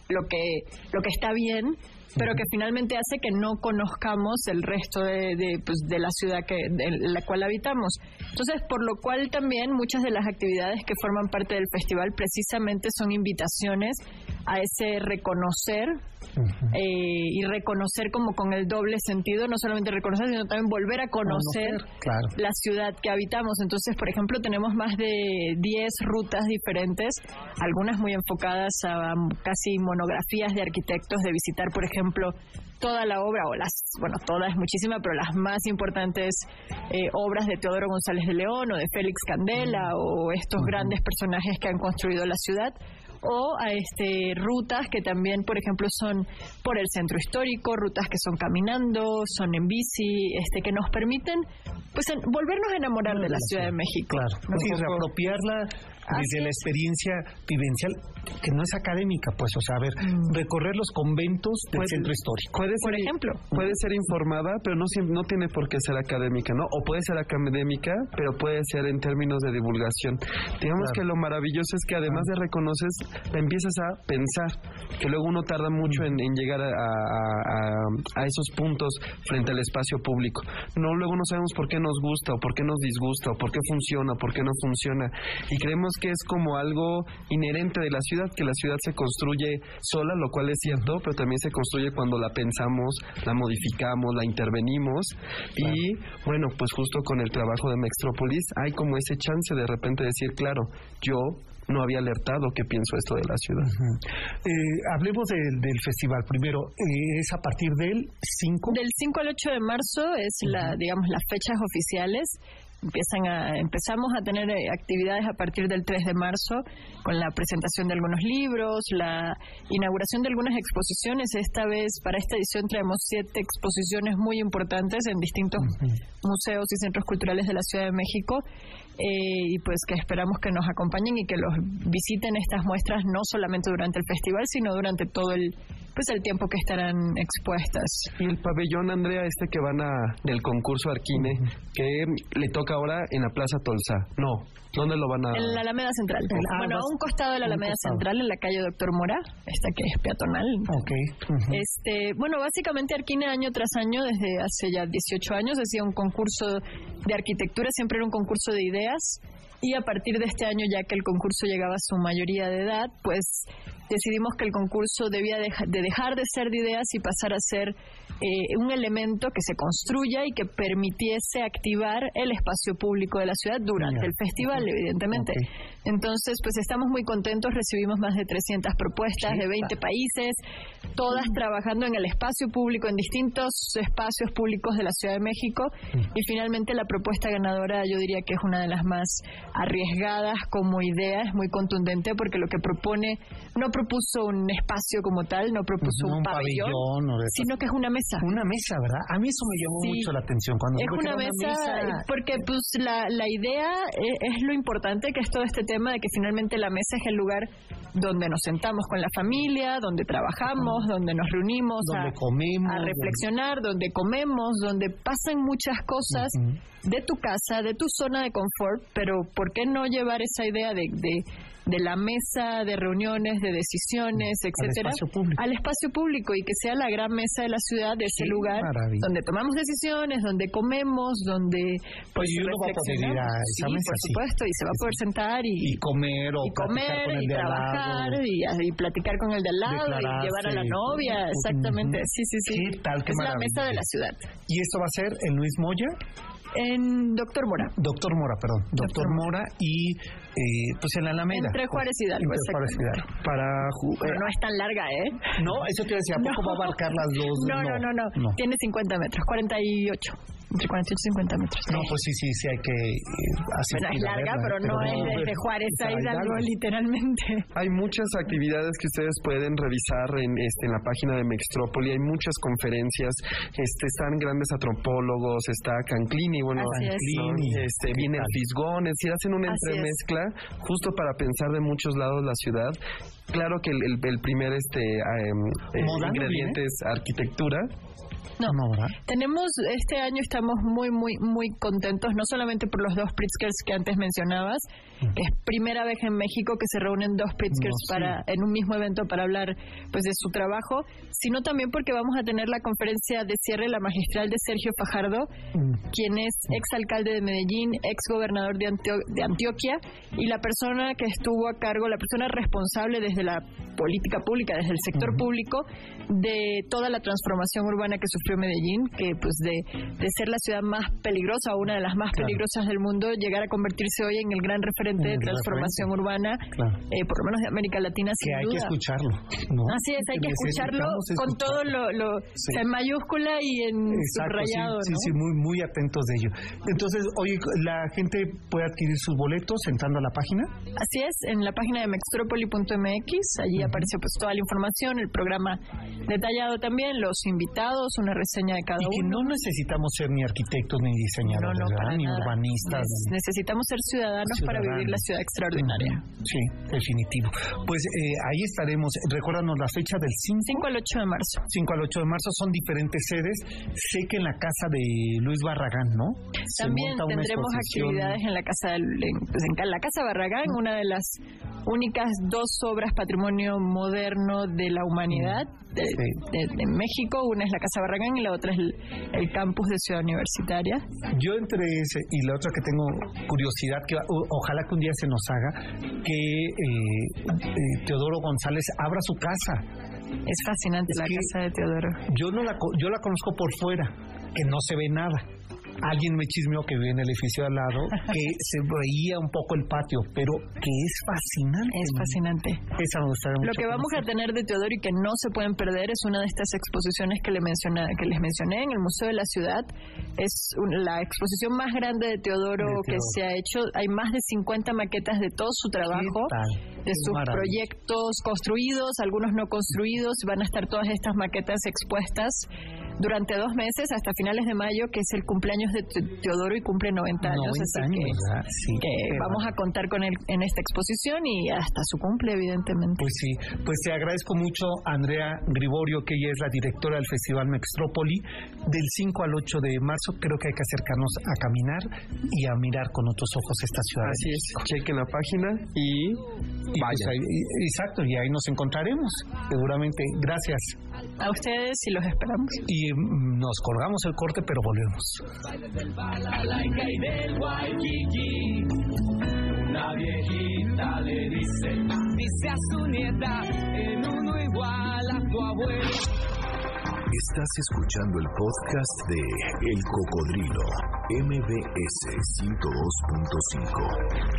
lo que, lo que está bien, pero que finalmente hace que no conozcamos el resto de, de, pues, de la ciudad que, en la cual habitamos. Entonces, por lo cual también muchas de las actividades que forman parte del festival precisamente son invitaciones a ese reconocer eh, y reconocer como con el doble sentido, no solamente reconocer, sino también volver a conocer, la ciudad que habitamos. Entonces, por ejemplo, tenemos más de 10 rutas diferentes, algunas muy enfocadas a casi monografías de arquitectos, de visitar, por ejemplo, toda la obra, o las, bueno, toda es muchísima, pero las más importantes eh, obras de Teodoro González de León o de Félix Candela o estos grandes personajes que han construido la ciudad o a este rutas que también, por ejemplo, son por el centro histórico, rutas que son caminando, son en bici, este que nos permiten pues en- volvernos a enamorar de la Ciudad de México. Claro, ¿no? reapropiarla desde la experiencia vivencial, que no es académica, pues, o sea, a ver, recorrer los conventos del Puede- centro histórico. Puede Por ser, ejemplo. Puede ser informada, pero no, no tiene por qué ser académica, ¿no? O puede ser académica, pero puede ser en términos de divulgación. Digamos Claro. que lo maravilloso es que además de reconoces, la empiezas a pensar, que luego uno tarda mucho en, en llegar a, a- a- a esos puntos frente al espacio público. No, luego no sabemos por qué nos gusta o por qué nos disgusta o por qué funciona o por qué no funciona. Y creemos que es como algo inherente de la ciudad, que la ciudad se construye sola, lo cual es cierto, pero también se construye cuando la pensamos, la modificamos, la intervenimos. Y bueno, pues justo con el trabajo de Mextrópolis hay como ese chance de repente decir, claro, yo no había alertado que pienso esto de la ciudad. Eh, hablemos del, del festival primero. eh, es a partir del 5. Del 5 al 8 de marzo es la, digamos, las fechas oficiales. Empiezan a, empezamos a tener eh, actividades a partir del 3 de marzo con la presentación de algunos libros, la inauguración de algunas exposiciones. Esta vez, para esta edición, traemos siete exposiciones muy importantes en distintos museos y centros culturales de la Ciudad de México. Eh, y pues que esperamos que nos acompañen y que los visiten estas muestras no solamente durante el festival, sino durante todo el, pues el tiempo que estarán expuestas. Y el pabellón, Andrea, este que van a del concurso Arquine, que le toca ahora en la Plaza Tolsa. No, ¿dónde lo van a...? En la Alameda Central. Ah, bueno, a vas- un costado de la Alameda. Central, en la calle Doctor Mora, esta que es peatonal. Ok. Este, bueno, básicamente Arquine año tras año, desde hace ya 18 años, hacía un concurso de arquitectura, siempre era un concurso de ideas, y a partir de este año, ya que el concurso llegaba a su mayoría de edad, pues decidimos que el concurso debía de dejar de ser de ideas y pasar a ser eh, un elemento que se construya y que permitiese activar el espacio público de la ciudad durante el festival, evidentemente. Entonces, pues estamos muy contentos, recibimos más de 300 propuestas de 20 países, todas trabajando en el espacio público, en distintos espacios públicos de la Ciudad de México. Y finalmente la propuesta ganadora yo diría que es una de las más arriesgadas como idea, es muy contundente porque lo que propone, no propuso un espacio como tal, no propuso No un, pabellón, o de- sino que es una mesa. Una mesa, ¿verdad? A mí eso me llamó Sí. mucho la atención. Cuando Es supe que una mesa, porque pues la, la idea es, es lo importante que es todo este tema de que finalmente la mesa es el lugar donde nos sentamos con la familia, donde trabajamos, donde nos reunimos Donde a, comemos, a reflexionar, donde comemos, donde pasan muchas cosas de tu casa, de tu zona de confort, pero ¿por qué no llevar esa idea de, de, de la mesa de reuniones, de decisiones, etcétera, espacio público. al espacio público y que sea la gran mesa de la ciudad, de ese lugar maravilla. donde tomamos decisiones, donde comemos, donde pues Oye, uno va a poder ir a esa sí, mesa, por sí. supuesto, y se va a poder sentar y, y comer o y comer con el y de al trabajar lado. y, y platicar con el de al lado y llevar a la novia, exactamente, sí, sí, sí. Es la mesa de la ciudad. Y esto va a ser en Luis Moya, En Doctor Mora. Doctor Mora, perdón, Doctor Doctor Mora y eh, pues en la Alameda. Entre Juárez y Hidalgo, Entre Juárez y. Hidalgo. Para ju- Pero no es tan larga, ¿eh? No, eso te decía, ¿a poco No. va a abarcar las dos? No, no, no, no. Tiene 50 metros, 48. Entre 48 y 50 metros. No, pues sí, sí, sí hay que eh, asistir Bueno, es larga, verla, pero no es desde Juárez a Hidalgo, literalmente. Hay muchas actividades que ustedes pueden revisar en, este, en la página de Mextrópoli. Hay muchas conferencias. Este, están grandes antropólogos, está Canclini, bueno, Así es. este, viene el Fisgón. Es decir, hacen una Así es. entremezcla justo para pensar de muchos lados la ciudad. Claro que el, el- el primer este, em, eh, ¿Moda no ingrediente es arquitectura. No. Tenemos, este año estamos muy, muy, muy contentos, no solamente por los dos Pritzkers que antes mencionabas, que es primera vez en México que se reúnen dos Pritzkers No, sí. para, en un mismo evento para hablar pues de su trabajo, sino también porque vamos a tener la conferencia de cierre, la magistral de Sergio Fajardo, quien es ex alcalde de Medellín, ex gobernador de, Antio- de Antioquia, y la persona que estuvo a cargo, la persona responsable desde la política pública, desde el sector público, de toda la transformación urbana que sufrió Medellín, que pues de, de ser la ciudad más peligrosa, una de las más peligrosas del mundo, llegar a convertirse hoy en el gran referente de transformación urbana, Claro. eh, por lo menos de América Latina, que sin hay que escucharlo, ¿no? Así es, hay que escucharlo con escucharlo. todo lo, Sí. en mayúscula y en Exacto, subrayado, sí, ¿no? sí, muy, muy atentos de ello. Entonces, oye, la gente puede adquirir sus boletos entrando a la página. Así es, en la página de mextropoli.mx, allí aparece pues toda la información, el programa detallado también, los invitados, una reseña de cada Y que uno. no necesitamos ser ni arquitectos ni diseñadores, ni nada. urbanistas. Necesitamos ser ciudadanos, para vivir la ciudad extraordinaria. Sí, definitivo. Pues eh, ahí estaremos. Recuérdanos la fecha del 5. 5 al 8 de marzo. 5 al 8 de marzo son diferentes sedes. Sé que en la casa de Luis Barragán, ¿no? También tendremos actividades en la casa del- en, pues, en la casa Barragán, una de las únicas dos obras patrimonio moderno de la humanidad de, de- de México. Una es la casa Barragán y la otra es el, el campus de Ciudad Universitaria. Yo entre ese y la otra que tengo curiosidad, que o- ojalá que un día se nos haga, que eh, eh, Teodoro González abra su casa. Es fascinante Es la casa de Teodoro. Yo no la yo la conozco por fuera, que no se ve nada. Alguien me chismeó que vive en el edificio al lado, <laughs> que se veía un poco el patio, pero que es fascinante. Es fascinante. Esa me gustaría Lo que vamos a tener de Teodoro y que no se pueden perder es una de estas exposiciones que, le menciona, que les mencioné en el Museo de la Ciudad. Es un- la exposición más grande de Teodoro, De que se ha hecho. Hay más de 50 maquetas de todo su trabajo, de sus proyectos construidos, algunos no construidos. Van a estar todas estas maquetas expuestas durante dos meses hasta finales de mayo, que es el cumpleaños de Te- Teodoro y cumple 90 años. 90 así años, que, vamos a contar con él en esta exposición y hasta su cumple, evidentemente. Pues sí, pues te agradezco mucho a Andrea Griborio, que ella es la directora del Festival Mextrópoli. Del 5 al 8 de marzo creo que hay que acercarnos a caminar y a mirar con otros ojos esta ciudad. Así es, chequen la página y Y pues ahí- y- exacto, y ahí nos encontraremos, seguramente. Gracias. A ustedes y los esperamos. Y mm, nos colgamos el corte, pero volvemos. Una viejita le dice, dice a su nieta, en uno igual a tu abuelo. Estás escuchando el podcast de El Cocodrilo, MBS 102.5.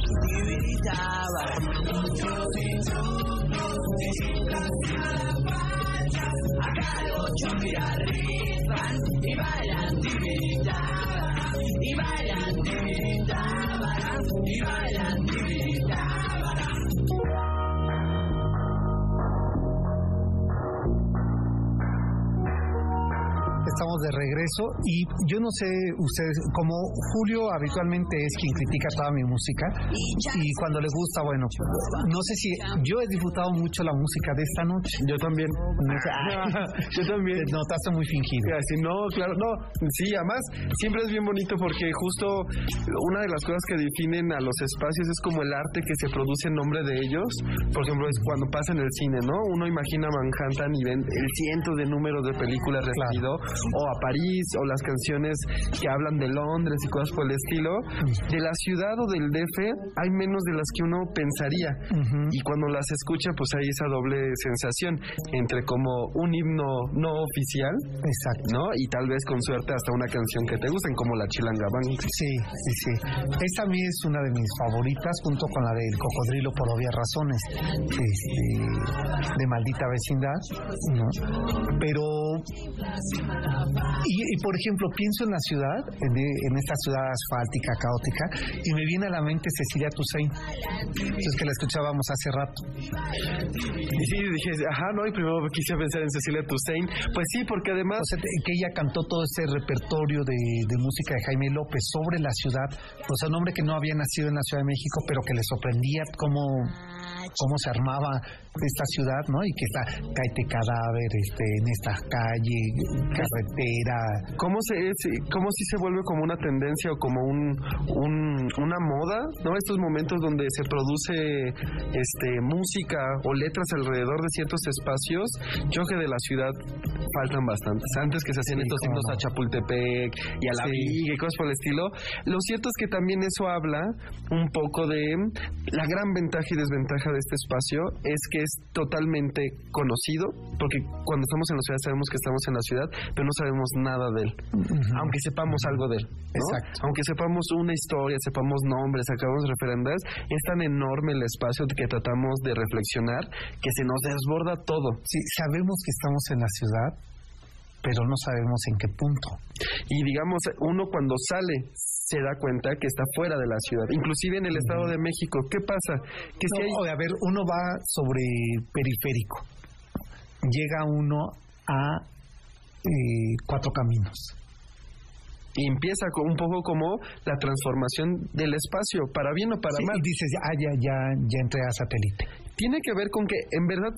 Estamos de regreso y yo no sé ustedes, como Julio habitualmente es quien critica toda mi música y cuando le gusta, bueno, no sé si yo he disfrutado mucho la música de esta noche. Yo también. No sé, <laughs> Yo también. te notaste muy fingido. Así, no, claro, no, sí, además siempre es bien bonito porque justo una de las cosas que definen a los espacios es como el arte que se produce en nombre de ellos. Por ejemplo, es cuando pasa en el cine, ¿no? Uno imagina Manhattan y ven el ciento de números de películas repetido, o a París, o las canciones que hablan de Londres y cosas por el estilo. De la ciudad o del DF hay menos de las que uno pensaría. Y cuando las escucha, pues hay esa doble sensación entre como un himno no oficial Exacto. ¿no? Y tal vez con suerte hasta una canción que te gusten, como la Chilanga Bang. Sí, sí, sí. Esta a mí es una de mis favoritas, junto con la del cocodrilo por obvias razones, este, de maldita vecindad, ¿no? Pero, y, y, por ejemplo, pienso en la ciudad, en, de- en esta ciudad asfáltica, caótica, y me viene a la mente Cecilia Toussaint, es que la escuchábamos hace rato. Y sí, dije, ajá, no, y primero quise pensar en Cecilia Toussaint. Pues sí, porque además... O sea, que ella cantó todo ese repertorio de, de música de Jaime López sobre la ciudad, o sea, un hombre que no había nacido en la Ciudad de México, pero que le sorprendía cómo, cómo se armaba esta ciudad, ¿no? Y que está Caete Cadáver este, en esta calle, carretera. ¿Cómo, se, es- cómo si se vuelve como una tendencia o como un, un- una moda, ¿no? Estos momentos donde se produce este, música o letras alrededor de ciertos espacios, yo que de la ciudad faltan bastantes. Antes que se hacían Sí, estos himnos no. a Chapultepec y a la Sí. Viga y cosas por el estilo, lo cierto es que también eso habla un poco de la gran ventaja y desventaja de este espacio es que es totalmente conocido, porque cuando estamos en la ciudad sabemos que estamos en la ciudad, pero no sabemos nada de él, aunque sepamos algo de él. ¿no? Exacto. Aunque sepamos una historia, sepamos nombres, sacamos referendas, es tan enorme el espacio que tratamos de reflexionar que se nos desborda todo. Sí, sabemos que estamos en la ciudad, pero no sabemos en qué punto. Y digamos, uno cuando sale se da cuenta que está fuera de la ciudad, inclusive en el Estado de México. ¿Qué pasa? Que si No, hay... o a ver, uno va sobre periférico. Llega uno a eh, cuatro caminos. Y empieza con un poco como la transformación del espacio, para bien o para Sí, mal. y dices, ah, ya, ya, ya entré a satélite. Tiene que ver con que, en verdad,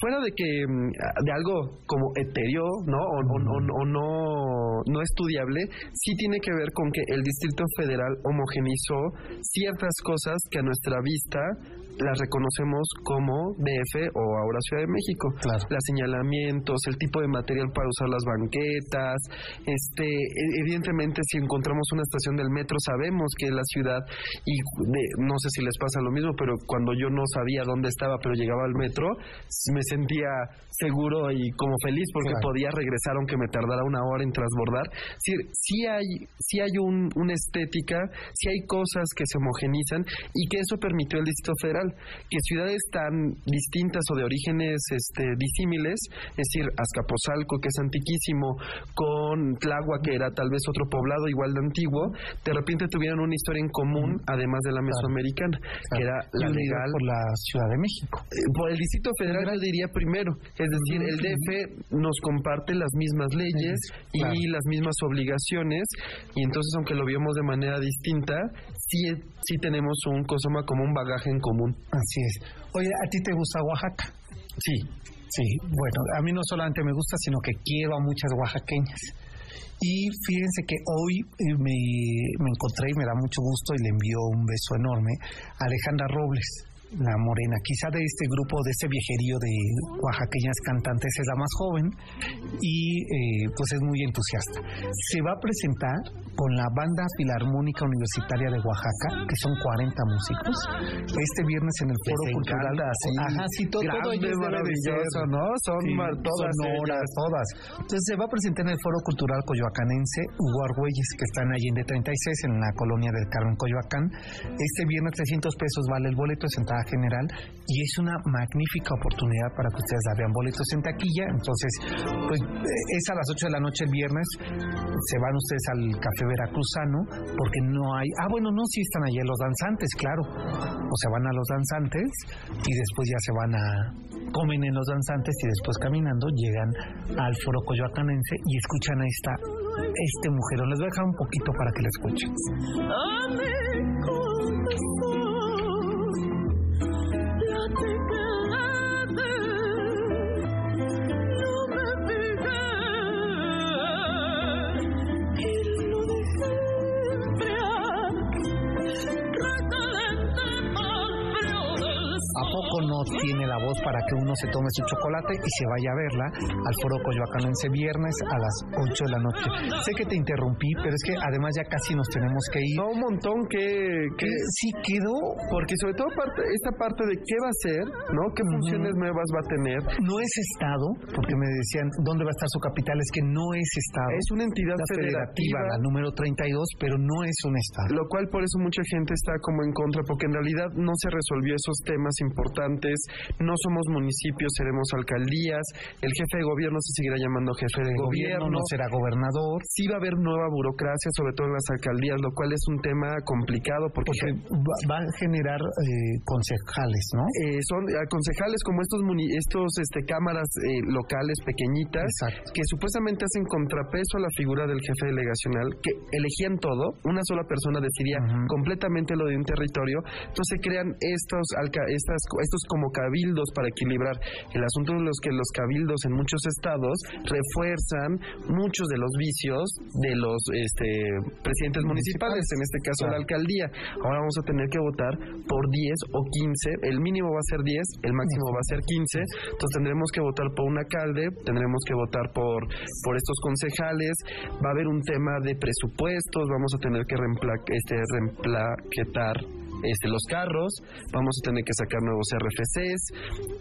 fuera de que mm, de algo como etéreo, ¿no? O, o- o- o no, no estudiable, sí tiene que ver con que el Distrito Federal homogenizó ciertas cosas que a nuestra vista las reconocemos como DF o ahora Ciudad de México. Claro. Los señalamientos, el tipo de material para usar las banquetas, este, e- evidentemente si encontramos una estación del metro sabemos que la ciudad y de- no sé si les pasa lo mismo, pero cuando yo no sabía dónde estaba, pero llegaba al metro, me sentía seguro y como feliz porque Claro. podía regresar aunque me tardara una hora en transbordar. Sí, sí hay, sí hay un, una estética, sí hay cosas que se homogenizan y que eso permitió el Distrito Federal, que ciudades tan distintas o de orígenes este, disímiles, es decir, Azcapotzalco, que es antiquísimo, con Tláhuac, que era tal vez otro poblado igual de antiguo, de repente tuvieron una historia en común, además de la mesoamericana, que era la legal por la Ciudad de México. eh, por el Distrito Federal yo diría primero, es decir, el DF nos comparte las mismas leyes Claro. y las mismas obligaciones y entonces aunque lo vemos de manera distinta, sí, sí tenemos un cosoma como un bagaje en común. Así es. Oye, ¿a ti te gusta Oaxaca? Sí, Sí, bueno, a mí no solamente me gusta, sino que quiero a muchas oaxaqueñas. Y fíjense que hoy eh, me, me encontré y me da mucho gusto y le envío un beso enorme a Alejandra Robles, la morena, quizá de este grupo, de este viejerío de oaxaqueñas cantantes, es la más joven y eh, pues es muy entusiasta. Se va a presentar con la Banda Filarmónica Universitaria de Oaxaca, que son 40 músicos, este viernes en el Les Foro Cultural. encanta, sí. Ajá, sí, todo, todo Grande, de maravilloso, ser. ¿no? Son Sí, todas sonoras, todas. Entonces se va a presentar en el Foro Cultural Coyoacanense Hugo Argüelles, que está en Allende 36, en la colonia del Carmen Coyoacán. Este viernes 300 pesos vale el boleto, es general, y es una magnífica oportunidad para que ustedes la boletos en taquilla. Entonces, pues eh, es a las 8 de la noche el viernes, se van ustedes al Café Veracruzano, porque no hay... Ah, bueno, no, sí están allí los danzantes, claro. O se van a los danzantes y después ya se van a... comen en los danzantes y después caminando llegan al foro coyoacanense y escuchan a esta este mujerón. Les voy a dejar un poquito para que la escuchen. Que uno se tome su chocolate y se vaya a verla al foro coyoacanense viernes a las 8 de la noche? Sé que te interrumpí, pero es que además ya casi nos tenemos que ir. No, un montón que, que Eh, Sí quedó porque sobre todo parte, esta parte de qué va a ser, ¿no? ¿Qué funciones nuevas va a tener? no es Estado, porque me decían dónde va a estar su capital, es que no es Estado. Es una entidad la federativa, federativa, la número 32, pero no es un Estado. lo cual por eso mucha gente está como en contra, porque en realidad no se resolvió esos temas importantes, no somos municipios, seremos alcaldías, el jefe de gobierno se seguirá llamando jefe de gobierno gobierno, no será gobernador, sí va a haber nueva burocracia, sobre todo en las alcaldías, lo cual es un tema complicado porque, porque va, va a generar eh, concejales, ¿no? eh, son eh, concejales como estos estos este cámaras eh, locales pequeñitas Exacto. que supuestamente hacen contrapeso a la figura del jefe delegacional que elegían todo, una sola persona decidía completamente lo de un territorio, entonces crean estos alca- estas estos como cabildos para equilibrar el asunto de los que los cabildos en muchos estados refuerzan muchos de los vicios de los este presidentes municipales, en este caso la alcaldía. Ahora vamos a tener que votar por 10 o 15, el mínimo va a ser 10, el máximo va a ser 15, entonces tendremos que votar por un alcalde, tendremos que votar por por estos concejales, va a haber un tema de presupuestos, vamos a tener que reempla- este reemplaquetar este, los carros, vamos a tener que sacar nuevos RFCs,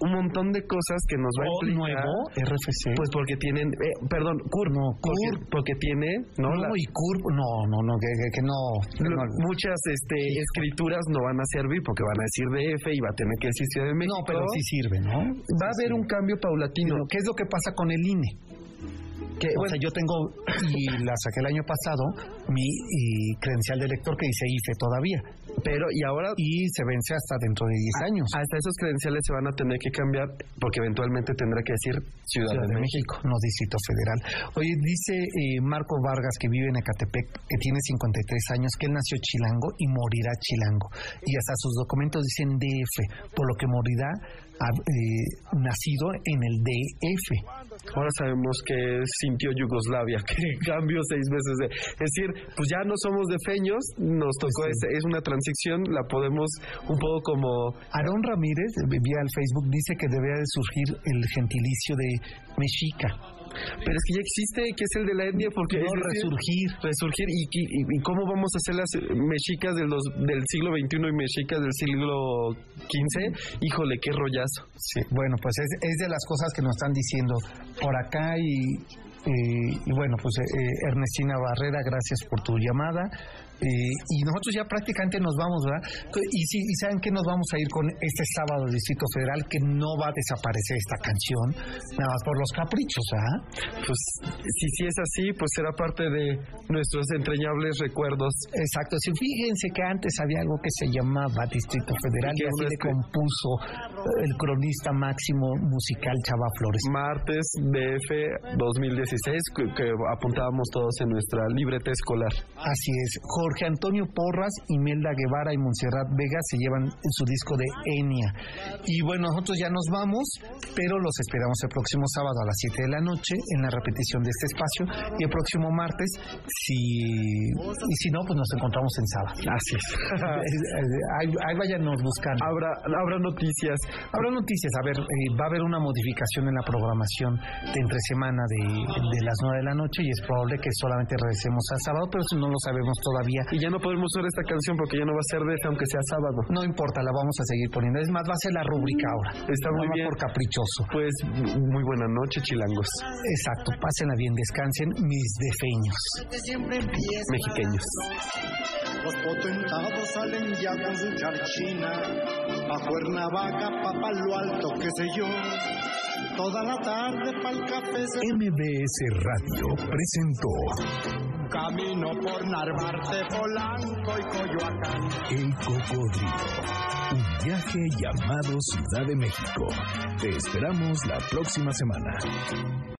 un montón de cosas que nos va a ¿O implicar. nuevo RFC? Pues porque tienen, eh, perdón, CURP, No, porque, CURP. porque tiene, ¿no? no, La- y CURP, no, no, no, que, que- que no, que no. muchas este, escrituras no van a servir porque van a decir DF y va a tener que decir Ciudad de México. No, pero sí sirve, ¿no? Va a haber un cambio paulatino. ¿Qué es lo que pasa con el INE? Que, O bueno, sea, yo tengo, y la saqué el año pasado, mi y credencial de lector que dice IFE todavía. pero y ahora Y se vence hasta dentro de 10 años. hasta esos credenciales se van a tener que cambiar porque eventualmente tendrá que decir Ciudad, Ciudad de de México. México, no Distrito Federal. Oye, dice eh, Marco Vargas, que vive en Ecatepec, que tiene 53 años, que él nació chilango y morirá chilango. Y hasta sus documentos dicen DF, por lo que morirá ah, eh, nacido en el DF. Ahora sabemos que sintió Yugoslavia, <laughs> que cambió seis veces de... Es decir, pues ya no somos de feños, nos tocó, Pues sí. es, es una transición, la podemos un poco como... Aarón Ramírez, eh, vía al Facebook, dice que debería de surgir el gentilicio de mexica. Pero es que ya existe, que es el de la etnia, porque... No, es resurgir. Resurgir, ¿y, y, y cómo vamos a hacer las mexicas de los, del siglo XXI y mexicas del siglo XV? Híjole, qué rollazo. Sí, bueno, pues es, es de las cosas que nos están diciendo por acá y, eh, y bueno, pues eh, Ernestina Barrera, gracias por tu llamada. Eh, y nosotros ya prácticamente nos vamos, ¿verdad? Y, y saben que nos vamos a ir con este sábado del Distrito Federal, que no va a desaparecer esta canción, nada más por los caprichos, ¿ah? Pues si, si es así, pues será parte de nuestros entrañables recuerdos. Exacto, sí, fíjense que antes había algo que se llamaba Distrito Federal Y y así le compuso eh, el cronista máximo musical Chava Flores. Martes DF 2016, que, que apuntábamos todos en nuestra libreta escolar. Así es. Jorge Antonio Porras, Imelda Guevara y Montserrat Vega se llevan su disco de Enia. Y bueno, nosotros ya nos vamos, pero los esperamos el próximo sábado a las 7 de la noche en la repetición de este espacio y el próximo martes, si y si no, pues nos encontramos en sábado. Así es. <laughs> ahí, ahí váyanos buscando. habrá, habrá noticias. Habrá noticias, a ver, eh, va a haber una modificación en la programación de entre semana de, de las 9 de la noche y es probable que solamente regresemos a sábado, pero eso no lo sabemos todavía. Y ya no podemos usar esta canción porque ya no va a ser DF aunque sea sábado. No importa, la vamos a seguir poniendo. Es más, va a ser la rúbrica ahora. Está muy bien. por caprichoso. Pues muy buena noche, chilangos. Exacto, pásenla bien, descansen mis defeños. Mexiqueños. Los potentados salen ya con su charchina, pa' Cuernavaca, pa' Palo Alto, qué sé yo. Toda la tarde pa'l café se MBS Radio presentó camino por Narvarte, Polanco y Coyoacán. El Cocodrilo. Un viaje llamado Ciudad de México. Te esperamos la próxima semana.